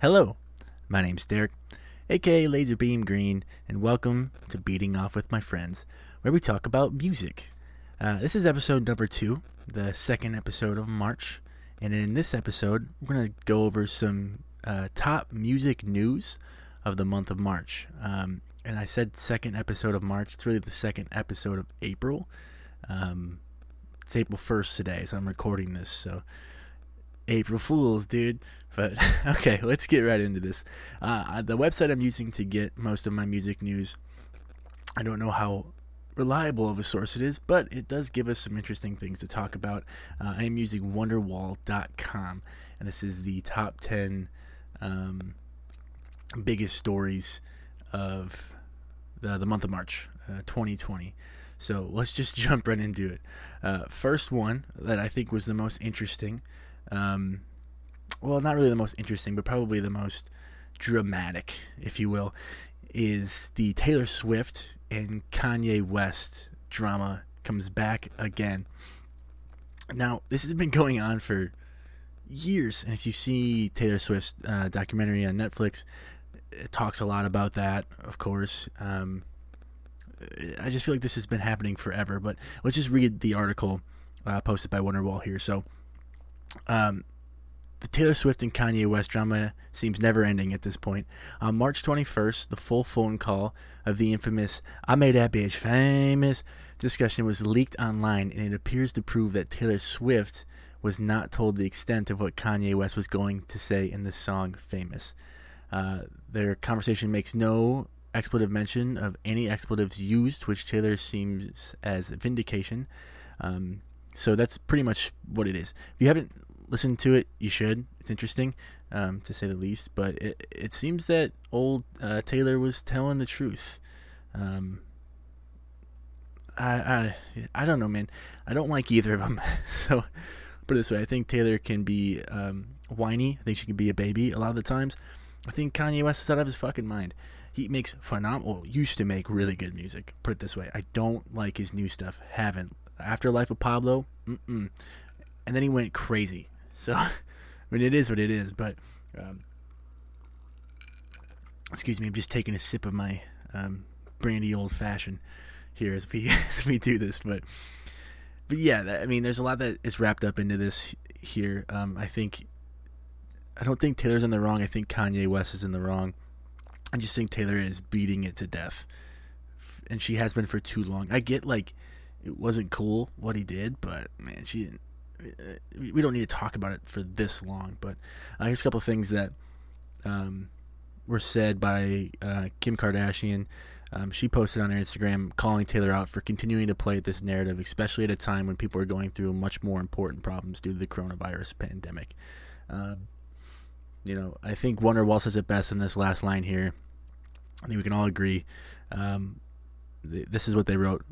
Hello, my name's Derek, aka Laser Beam Green, and welcome to Beating Off with My Friends, where we talk about music. Uh, this is episode number two, the second episode of March, and in this episode, we're going to go over some uh, top music news of the month of March. Um, and I said second episode of March, it's really the second episode of April. Um, it's April 1st today, as I'm recording this, so April Fools, dude. But okay, let's get right into this. Uh, the website I'm using to get most of my music news, I don't know how reliable of a source it is, but it does give us some interesting things to talk about. Uh, I am using wonderwall.com, and this is the top 10 um, biggest stories of the, the month of March, uh, 2020. So let's just jump right into it. Uh, first one that I think was the most interesting um, well, not really the most interesting, but probably the most dramatic, if you will, is the Taylor Swift and Kanye West drama comes back again. Now, this has been going on for years, and if you see Taylor Swift's uh, documentary on Netflix, it talks a lot about that, of course. Um, I just feel like this has been happening forever, but let's just read the article uh, posted by Wonderwall here. So, um, the Taylor Swift and Kanye West drama seems never ending at this point. On March 21st, the full phone call of the infamous I Made That Bitch Famous discussion was leaked online, and it appears to prove that Taylor Swift was not told the extent of what Kanye West was going to say in the song Famous. Uh, their conversation makes no expletive mention of any expletives used, which Taylor seems as vindication. Um, so that's pretty much what it is. If you haven't listened to it, you should. It's interesting, um, to say the least. But it it seems that old uh, Taylor was telling the truth. Um, I I I don't know, man. I don't like either of them. so put it this way: I think Taylor can be um, whiny. I think she can be a baby a lot of the times. I think Kanye West is out of his fucking mind. He makes phenomenal. Used to make really good music. Put it this way: I don't like his new stuff. Haven't Afterlife of Pablo, mm-mm. and then he went crazy. So, I mean, it is what it is. But, um, excuse me, I'm just taking a sip of my um, brandy old fashioned here as we as we do this. But, but yeah, I mean, there's a lot that is wrapped up into this here. Um, I think, I don't think Taylor's in the wrong. I think Kanye West is in the wrong. I just think Taylor is beating it to death, and she has been for too long. I get like it wasn't cool what he did, but man, she didn't. Uh, we don't need to talk about it for this long, but uh, here's a couple of things that um, were said by uh, Kim Kardashian. Um, she posted on her Instagram calling Taylor out for continuing to play this narrative, especially at a time when people are going through much more important problems due to the coronavirus pandemic. Um, you know, I think Wonderwall says it best in this last line here. I think we can all agree. Um, th- this is what they wrote.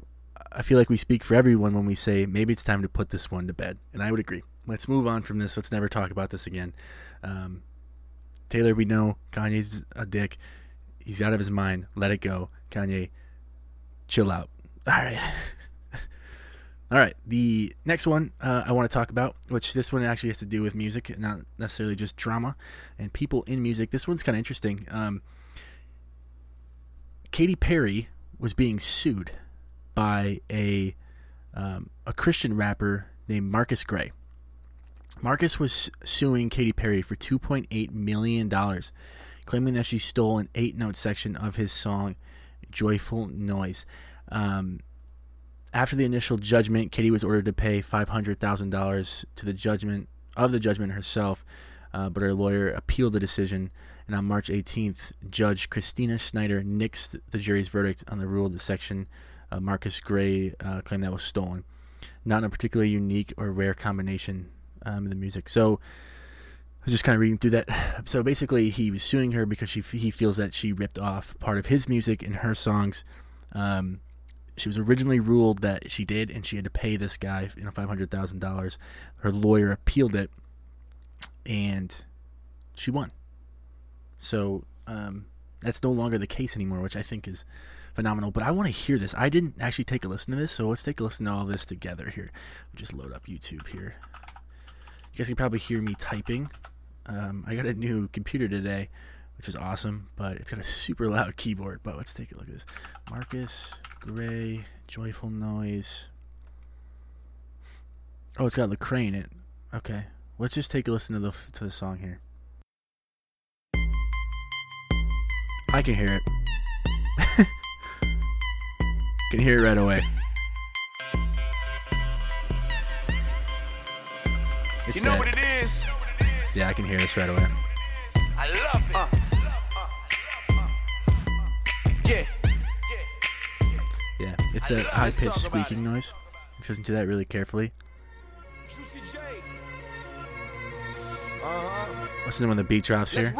I feel like we speak for everyone when we say maybe it's time to put this one to bed, and I would agree. Let's move on from this. Let's never talk about this again. Um, Taylor, we know Kanye's a dick. He's out of his mind. Let it go, Kanye. Chill out. All right. All right. The next one uh, I want to talk about, which this one actually has to do with music, not necessarily just drama and people in music. This one's kind of interesting. Um, Katy Perry was being sued by a um, a Christian rapper named Marcus Gray. Marcus was suing Katy Perry for 2.8 million dollars, claiming that she stole an eight-note section of his song "Joyful Noise." Um, after the initial judgment, Katy was ordered to pay $500,000 to the judgment of the judgment herself, uh, but her lawyer appealed the decision. And on March 18th, Judge Christina Snyder nixed the jury's verdict on the rule the section uh, Marcus Gray uh, claimed that was stolen. Not in a particularly unique or rare combination um, in the music. So I was just kind of reading through that. So basically, he was suing her because she he feels that she ripped off part of his music in her songs. Um, she was originally ruled that she did, and she had to pay this guy, you know, five hundred thousand dollars. Her lawyer appealed it, and she won. So um, that's no longer the case anymore, which I think is phenomenal. But I want to hear this. I didn't actually take a listen to this, so let's take a listen to all this together here. Just load up YouTube here. You guys can probably hear me typing Um, I got a new computer today, which is awesome, but it's got a super loud keyboard. But let's take a look at this. Marcus Gray, Joyful Noise. Oh, it's got Lecrae in it. Okay, let's just take a listen to the to the song here. I can hear it. can hear it right away. It's You know that. what it is? Yeah, I can hear this right away. I love it. yeah. Yeah, it's a high pitched song about squeaking noise. Just listen to that really carefully. Uh-huh. Listen to when the beat drops Let's here.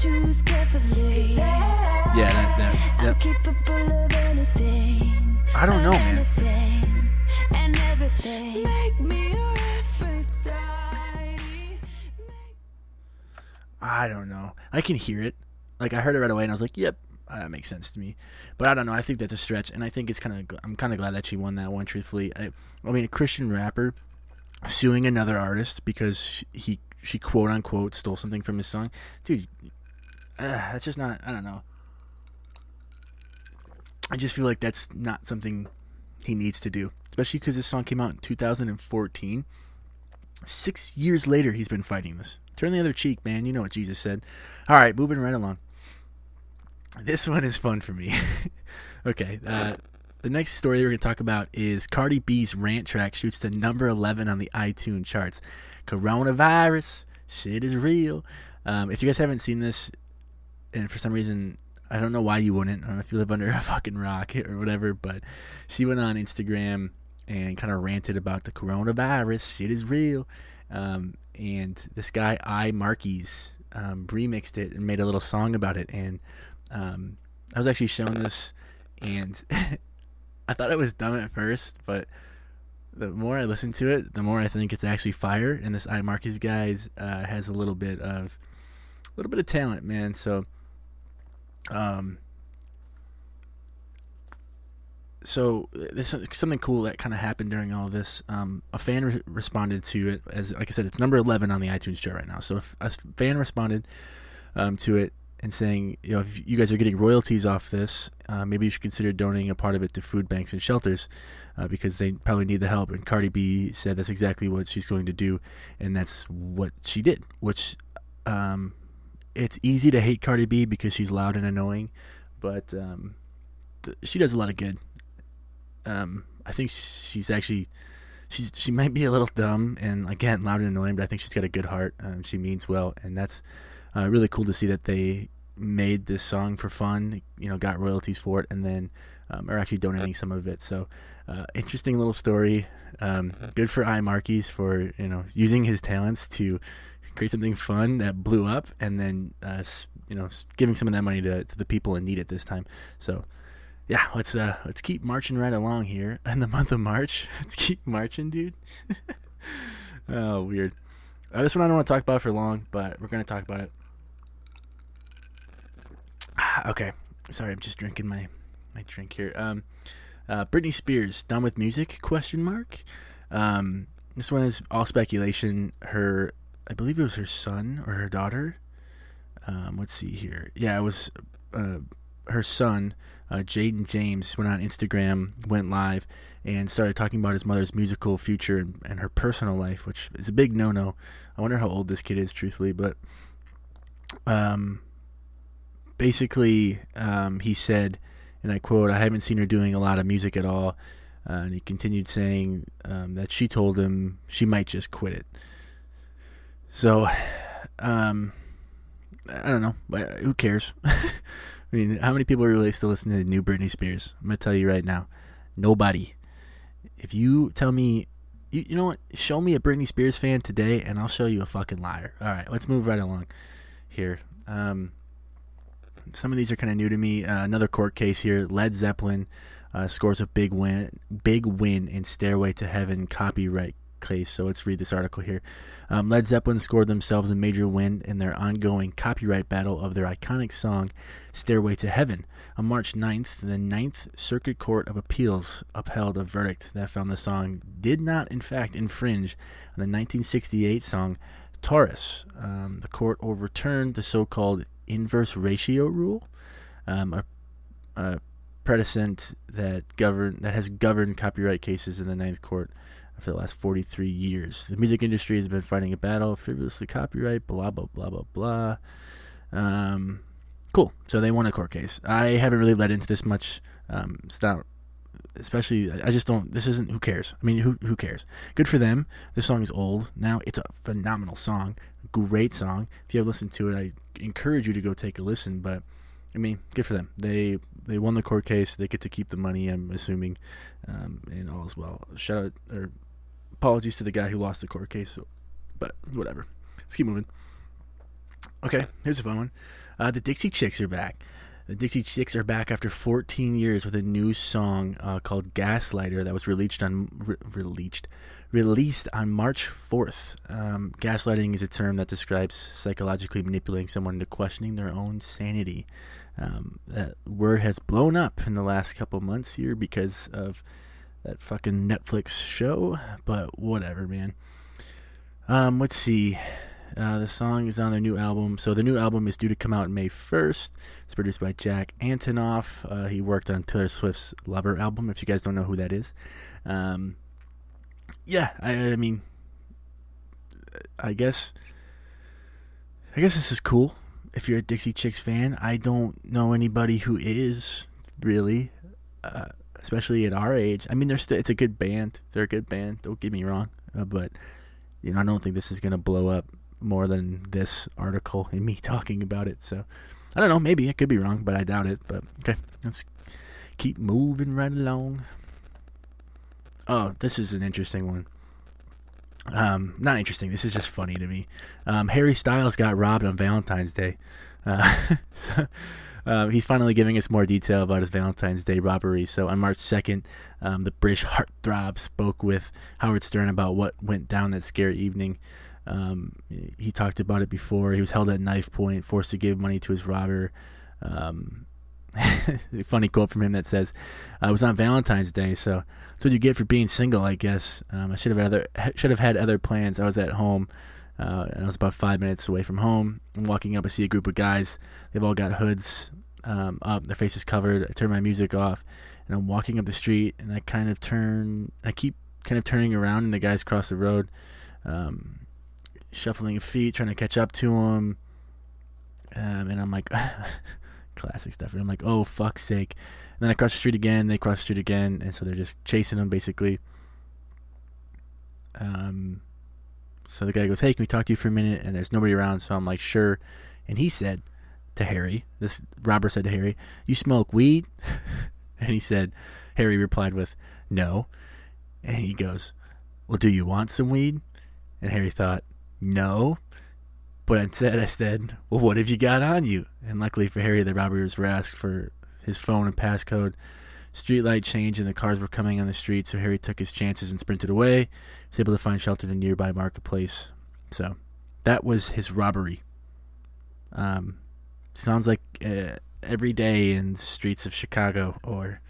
Choose carefully. Yeah, that, that, I'm capable of anything. I don't know, man. and everything. Make me. I don't know. I can hear it. Like I heard it right away, and I was like, "Yep, uh, that makes sense to me." But I don't know. I think that's a stretch, and I think it's kind of. I'm kind of glad that she won that one. Truthfully, I, I mean, a Christian rapper suing another artist because he she quote unquote stole something from his song, dude. Uh, that's just not. I don't know. I just feel like that's not something he needs to do, especially because this song came out in 2014. Six years later, he's been fighting this. Turn the other cheek, man. You know what Jesus said. All right, moving right along. This one is fun for me. okay, uh, the next story we're going to talk about is Cardi B's rant track shoots to number 11 on the iTunes charts. Coronavirus, shit is real. Um, if you guys haven't seen this, and for some reason, I don't know why you wouldn't. I don't know if you live under a fucking rock or whatever, but she went on Instagram and kind of ranted about the coronavirus. Shit is real. Um, and this guy, iMarkkeyz, um, remixed it and made a little song about it. And um, I was actually shown this, and I thought it was dumb at first, but the more I listen to it, the more I think it's actually fire. And this iMarkkeyz guys uh, has a little bit of a little bit of talent, man. So, um, so this is something cool that kind of happened during all this. Um, a fan re- responded to it as, like I said, it's number eleven on the iTunes chart right now. So if a fan responded um, to it and saying, you know, if you guys are getting royalties off this, uh, maybe you should consider donating a part of it to food banks and shelters uh, because they probably need the help. And Cardi B said that's exactly what she's going to do, and that's what she did. Which um, it's easy to hate Cardi B because she's loud and annoying, but um, th- she does a lot of good. Um, I think she's actually she's she might be a little dumb and again loud and annoying, but I think she's got a good heart. Um, she means well, and that's uh, really cool to see that they made this song for fun. You know, got royalties for it, and then um, are actually donating some of it. So, uh, interesting little story. Um, good for iMarkkeyz for you know using his talents to create something fun that blew up, and then uh, you know giving some of that money to, to the people in need at this time. So, yeah, let's uh let's keep marching right along here in the month of March. Let's keep marching, dude. oh, weird. Uh, this one I don't want to talk about for long, but we're gonna talk about it. okay, sorry, I'm just drinking my my drink here. Um, uh, Britney Spears done with music? Question mark. Um, this one is all speculation. Her, I believe it was her son or her daughter. Um, let's see here. Yeah, it was uh, her son, uh, Jayden James, went on Instagram, went live, and started talking about his mother's musical future and, and her personal life, which is a big no-no. I wonder how old this kid is, truthfully, but um, basically, um, he said, and I quote, "I haven't seen her doing a lot of music at all." Uh, and he continued saying um, that she told him she might just quit it. So, um, I don't know, but who cares? I mean, how many people are really still listening to new Britney Spears? I'm gonna tell you right now, nobody. If you tell me, you, you know what? Show me a Britney Spears fan today, and I'll show you a fucking liar. All right, let's move right along here. Um, some of these are kind of new to me. Uh, another court case here. Led Zeppelin uh, scores a big win, big win in Stairway to Heaven copyright case. So let's read this article here. Um, Led Zeppelin scored themselves a major win in their ongoing copyright battle of their iconic song Stairway to Heaven. On March 9th, the Ninth Circuit Court of Appeals upheld a verdict that found the song did not, in fact, infringe on the 1968 song Taurus. Um, the court overturned the so called inverse ratio rule, um, a, a precedent that govern that has governed copyright cases in the Ninth Court for the last 43 years. The music industry has been fighting a battle, frivolously copyright, blah, blah, blah, blah, blah. Um, cool. So they won a court case. I haven't really let into this much. Um, it's not, especially, I just don't, this isn't, who cares? I mean, who, who cares? Good for them. This song is old. Now it's a phenomenal song. Great song. If you have listened to it, I encourage you to go take a listen, but I mean, good for them. They they won the court case. They get to keep the money. I'm assuming, um, and all is well. Shout out or apologies to the guy who lost the court case. So, but whatever. Let's keep moving. Okay, here's a fun one. Uh, the Dixie Chicks are back. The Dixie Chicks are back after 14 years with a new song uh, called "Gaslighter" that was released on re- released released on March 4th. Um, gaslighting is a term that describes psychologically manipulating someone into questioning their own sanity. Um, that word has blown up in the last couple months here because of that fucking Netflix show, but whatever, man. Um, let's see. Uh, the song is on their new album. So the new album is due to come out May 1st. It's produced by Jack Antonoff. Uh, he worked on Taylor Swift's Lover album, if you guys don't know who that is. Um, yeah, I, I mean, I guess, I guess this is cool. If you're a Dixie Chicks fan, I don't know anybody who is really, uh, especially at our age. I mean, they're still, it's a good band. They're a good band. Don't get me wrong, uh, but you know, I don't think this is gonna blow up more than this article and me talking about it. So I don't know. Maybe I could be wrong, but I doubt it. But okay, let's keep moving right along. Oh, this is an interesting one. Um, not interesting. This is just funny to me. Um, Harry Styles got robbed on Valentine's Day. Uh, so, uh, he's finally giving us more detail about his Valentine's Day robbery. So on March 2nd, um, the British heartthrob spoke with Howard Stern about what went down that scary evening. Um, he talked about it before. He was held at knife point, forced to give money to his robber. Um, funny quote from him that says, "I was on Valentine's Day, so that's what you get for being single, I guess. Um, I should have other should have had other plans. I was at home, uh, and I was about five minutes away from home. I'm walking up, I see a group of guys. They've all got hoods um, up, their faces covered. I turn my music off, and I'm walking up the street, and I kind of turn. I keep kind of turning around, and the guys cross the road, um, shuffling feet, trying to catch up to them. Um, and I'm like, classic stuff. And I'm like, oh fuck's sake. And then I cross the street again. They cross the street again, and so they're just chasing them basically. Um, so the guy goes, "Hey, can we talk to you for a minute?" And there's nobody around, so I'm like, "Sure." And he said to Harry, this robber said to Harry, "You smoke weed?" and he said, Harry replied with, "No." And he goes, "Well, do you want some weed?" And Harry thought, "No." But instead, I said, "Well, what have you got on you?" And luckily for Harry, the robbers were asked for his phone and passcode. Streetlight changed, and the cars were coming on the street. So Harry took his chances and sprinted away. He was able to find shelter in a nearby marketplace. So that was his robbery. Um, sounds like uh, every day in the streets of Chicago, or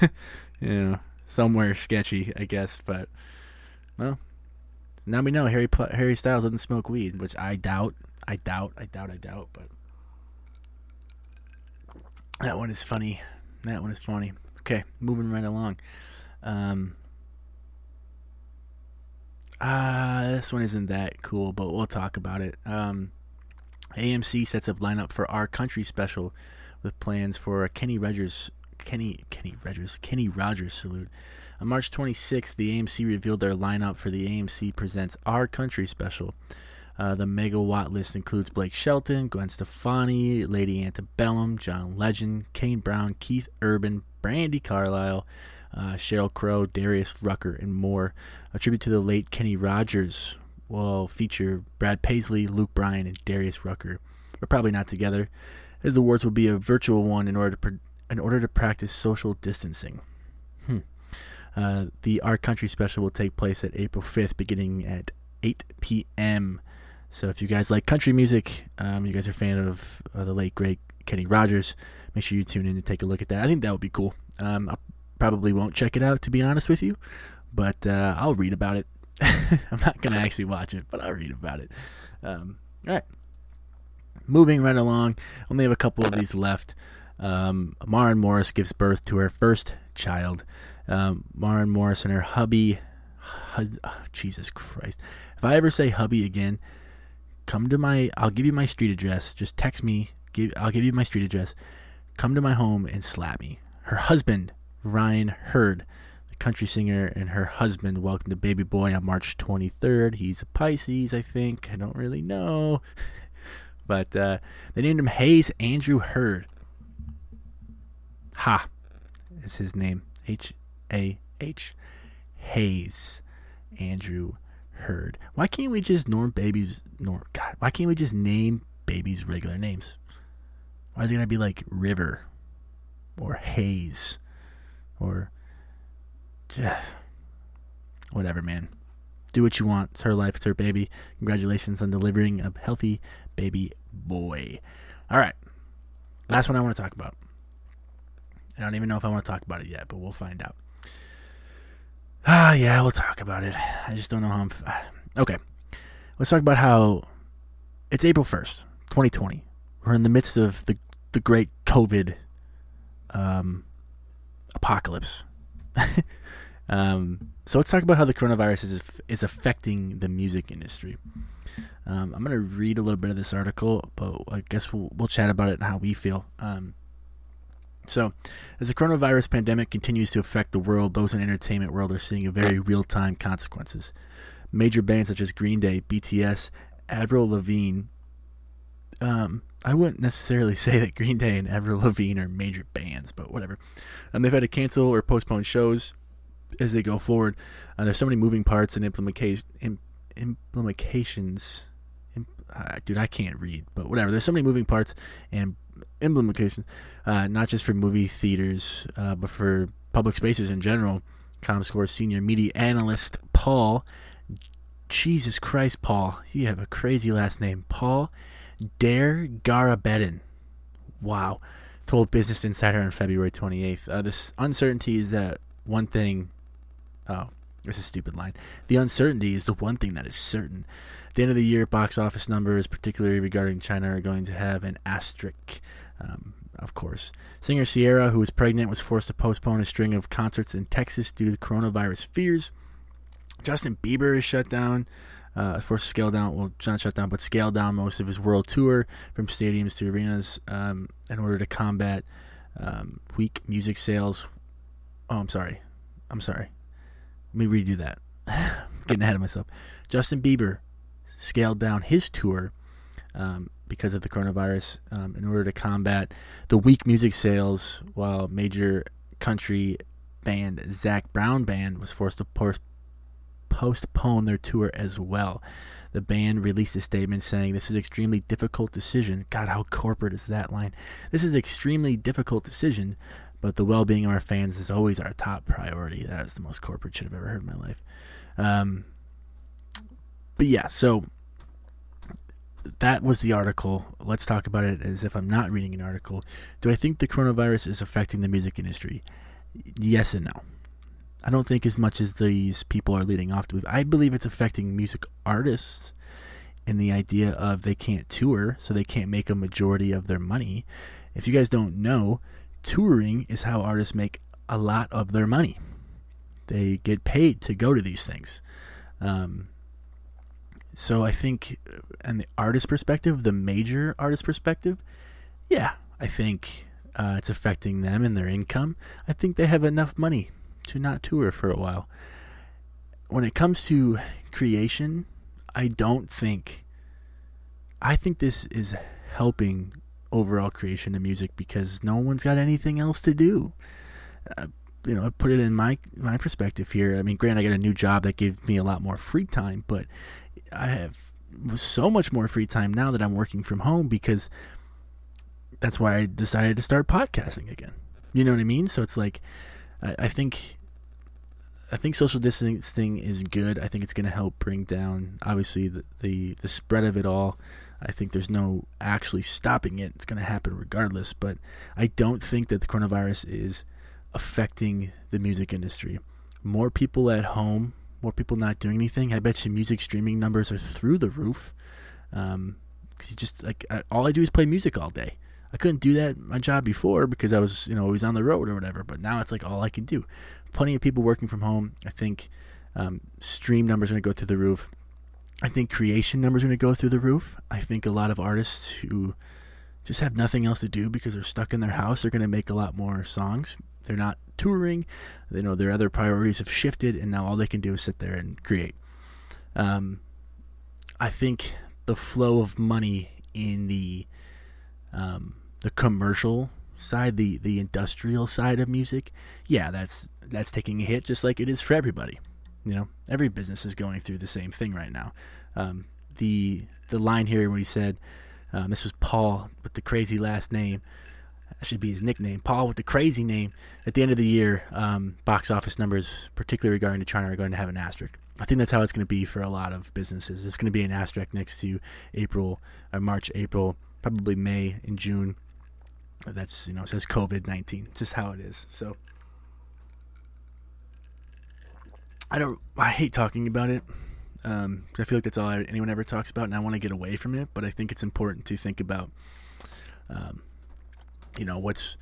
you know, somewhere sketchy, I guess. But well, now we know Harry Harry Styles doesn't smoke weed, which I doubt. I doubt. I doubt. I doubt. But that one is funny. That one is funny. Okay, moving right along. Um, uh, this one isn't that cool, but we'll talk about it. Um, AMC sets up lineup for our country special with plans for a Kenny Rogers, Kenny Kenny Rogers, Kenny Rogers salute. On March 26th, the AMC revealed their lineup for the AMC Presents Our Country special. Uh, the megawatt list includes Blake Shelton, Gwen Stefani, Lady Antebellum, John Legend, Kane Brown, Keith Urban, Brandi Carlile, uh, Sheryl Crow, Darius Rucker, and more. A tribute to the late Kenny Rogers will feature Brad Paisley, Luke Bryan, and Darius Rucker, but probably not together, as the awards will be a virtual one in order to pr- in order to practice social distancing. Hmm. Uh, the Our Country special will take place at April 5th, beginning at 8 p.m. So if you guys like country music, um, you guys are a fan of uh, the late great Kenny Rogers, make sure you tune in to take a look at that. I think that would be cool. Um, I probably won't check it out to be honest with you, but uh, I'll read about it. I'm not gonna actually watch it, but I'll read about it. Um, all right, moving right along. Only have a couple of these left. Um, Maren Morris gives birth to her first child. Um, Maren Morris and her hubby. Hus- oh, Jesus Christ! If I ever say hubby again, come to my. I'll give you my street address. Just text me. Give. I'll give you my street address. Come to my home and slap me. Her husband, Ryan Hurd, the country singer, and her husband welcomed a baby boy on March 23rd. He's a Pisces, I think. I don't really know. but uh, they named him Hayes Andrew Hurd. Ha is his name. H A H. Hayes Andrew Hurd. Why can't we just norm babies norm God, why can't we just name babies regular names? Is it gonna be like River or haze or yeah, whatever, man. Do what you want. It's her life. It's her baby. Congratulations on delivering a healthy baby boy. All right. Last one I want to talk about. I don't even know if I want to talk about it yet, but we'll find out. Ah, yeah, we'll talk about it. I just don't know how I'm. F- okay. Let's talk about how it's April 1st, 2020. We're in the midst of the, the great COVID um, apocalypse. um, so let's talk about how the coronavirus is is affecting the music industry. Um, I'm gonna read a little bit of this article, but I guess we'll we'll chat about it and how we feel. Um, so, as the coronavirus pandemic continues to affect the world, those in the entertainment world are seeing very real time consequences. Major bands such as Green Day, BTS, Avril Lavigne. Um, I wouldn't necessarily say that Green Day and Avril Lavigne are major bands, but whatever. Um, they've had to cancel or postpone shows as they go forward. Uh, there's so many moving parts and implications. Im- uh, dude, I can't read, but whatever. There's so many moving parts and implementation, uh, not just for movie theaters, uh, but for public spaces in general. ComScore senior media analyst Paul, Jesus Christ, Paul, you have a crazy last name, Paul Dergarabedian. Wow, told Business Insider on February 28th. Uh, this uncertainty is that one thing. Oh, it's a stupid line. The uncertainty is the one thing that is certain. At the end of the year, box office numbers, particularly regarding China, are going to have an asterisk. Um, of course. Singer Ciara, who was pregnant, was forced to postpone a string of concerts in Texas due to coronavirus fears. Justin Bieber is shut down, uh, forced to scale down, well, not shut down, but scale down most of his world tour from stadiums to arenas um, in order to combat um, weak music sales. Oh, I'm sorry. I'm sorry. Let me redo that. Getting ahead of myself. Justin Bieber scaled down his tour um, because of the coronavirus um, in order to combat the weak music sales, while major country band Zac Brown Band was forced to postpone their tour as well. The band released a statement saying, This is extremely difficult decision. God, how corporate is that line? This is extremely difficult decision, but the well being of our fans is always our top priority. That is the most corporate shit I've ever heard in my life. Um, but yeah, so that was the article. Let's talk about it as if I'm not reading an article. Do I think the coronavirus is affecting the music industry? Yes and no. I don't think as much as these people are leading off with. I believe it's affecting music artists in the idea of they can't tour, so they can't make a majority of their money. If you guys don't know, touring is how artists make a lot of their money. They get paid to go to these things. Um, so I think, and the artist perspective, the major artist perspective, yeah, I think uh, it's affecting them and their income. I think they have enough money to not tour for a while. When it comes to creation, I don't think. I think this is helping overall creation of music because no one's got anything else to do. Uh, you know, put it in my my perspective here. I mean, granted, I got a new job that gives me a lot more free time, but I have so much more free time now that I'm working from home because that's why I decided to start podcasting again. You know what I mean? So it's like, I, I think I think social distancing is good. I think it's going to help bring down, obviously, the, the, the spread of it all. I think there's no actually stopping it. It's going to happen regardless. But I don't think that the coronavirus is affecting the music industry. More people at home, more people not doing anything. I bet you music streaming numbers are through the roof. Um, cause you just like I, all I do is play music all day. I couldn't do that my job before because I was you know always on the road or whatever. But now it's like all I can do. Plenty of people working from home. I think um, stream numbers are going to go through the roof. I think creation numbers are going to go through the roof. I think a lot of artists who just have nothing else to do because they're stuck in their house are going to make a lot more songs. They're not touring. They know their other priorities have shifted, and now all they can do is sit there and create. Um, I think the flow of money in the um, the commercial side, the the industrial side of music, yeah, that's that's taking a hit, just like it is for everybody. You know, every business is going through the same thing right now. Um, the the line here when he said, um, "This was Paul with the crazy last name." That should be his nickname, Paul with the crazy name. At the end of the year, um, box office numbers, particularly regarding to China, are going to have an asterisk. I think that's how it's going to be for a lot of businesses. It's going to be an asterisk next to April, or March, April, probably May and June. That's you know it says COVID nineteen. Just how it is. So I don't. I hate talking about it. Um, I feel like that's all anyone ever talks about, and I want to get away from it. But I think it's important to think about, um, you know, what's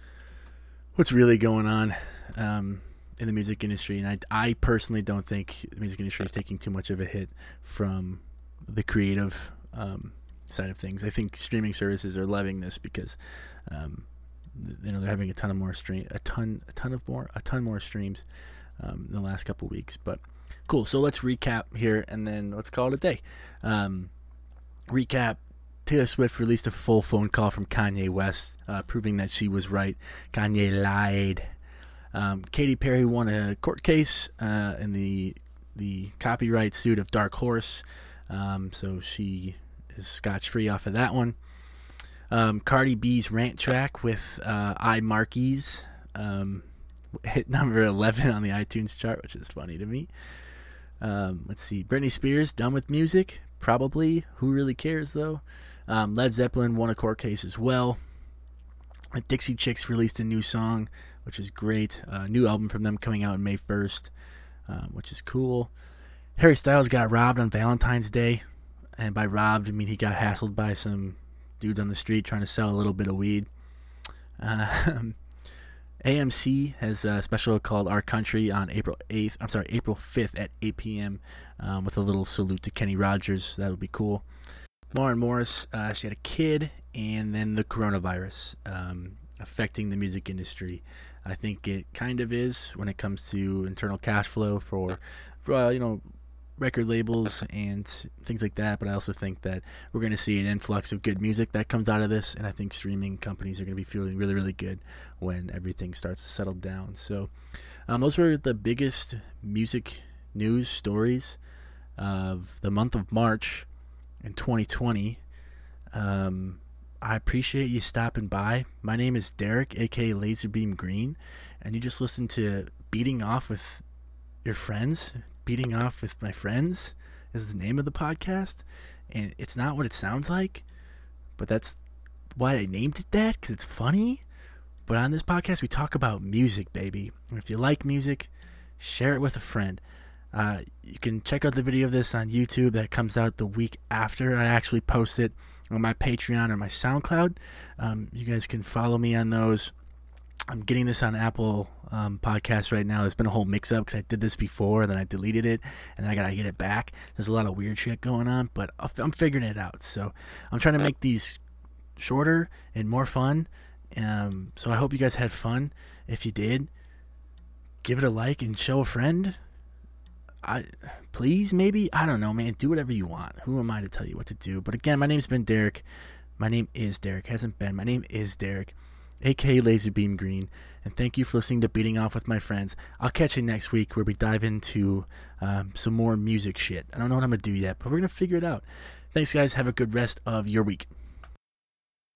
what's really going on um, in the music industry. And I, I personally don't think the music industry is taking too much of a hit from the creative um, side of things. I think streaming services are loving this because, um, you know, they're having a ton of more stream, a ton, a ton of more, a ton more streams um, in the last couple weeks. But cool. So let's recap here, and then let's call it a day. Um, recap. Taylor Swift released a full phone call from Kanye West, uh, proving that she was right. Kanye lied. Um, Katy Perry won a court case uh, in the the copyright suit of Dark Horse, um, so she is scotch free off of that one. Um, Cardi B's rant track with uh, iMarkkeyz um, hit number 11 on the iTunes chart, which is funny to me. Um, let's see. Britney Spears done with music? Probably. Who really cares though? Um, Led Zeppelin won a court case as well. Dixie Chicks released a new song, which is great. A new album from them coming out May 1st, um, which is cool. Harry Styles got robbed on Valentine's Day. And by robbed, I mean he got hassled by some dudes on the street trying to sell a little bit of weed. Um, AMC has a special called Our Country on April 8th. I'm sorry, April 5th at 8 p.m. Um, with a little salute to Kenny Rogers. That'll be cool. Lauren Morris, uh, she had a kid, and then the coronavirus um, affecting the music industry. I think it kind of is when it comes to internal cash flow for, uh, you know, record labels and things like that. But I also think that we're going to see an influx of good music that comes out of this, and I think streaming companies are going to be feeling really, really good when everything starts to settle down. So, um, those were the biggest music news stories of the month of March in 2020. Um, I appreciate you stopping by. My name is Derek, aka Laserbeam Green, and you just listened to Beating Off with Your Friends. Beating Off with My Friends is the name of the podcast, and it's not what it sounds like, but that's why I named it that, because it's funny. But on this podcast, we talk about music, baby. And if you like music, share it with a friend. Uh, you can check out the video of this on YouTube that comes out the week after I actually post it on my Patreon or my SoundCloud. Um, you guys can follow me on those. I'm getting this on Apple um, Podcasts right now. There's been a whole mix up because I did this before, and then I deleted it, and I gotta get it back. There's a lot of weird shit going on, but I'm figuring it out. So I'm trying to make these shorter and more fun. Um, so I hope you guys had fun. If you did, give it a like and show a friend. I please maybe I don't know, man. Do whatever you want. Who am I to tell you what to do? But again, my name's been Derek. My name is Derek. Hasn't been. My name is Derek, aka Laserbeam Green. And thank you for listening to Beating Off with my friends. I'll catch you next week where we dive into um, some more music shit. I don't know what I'm gonna do yet, but we're gonna figure it out. Thanks, guys. Have a good rest of your week.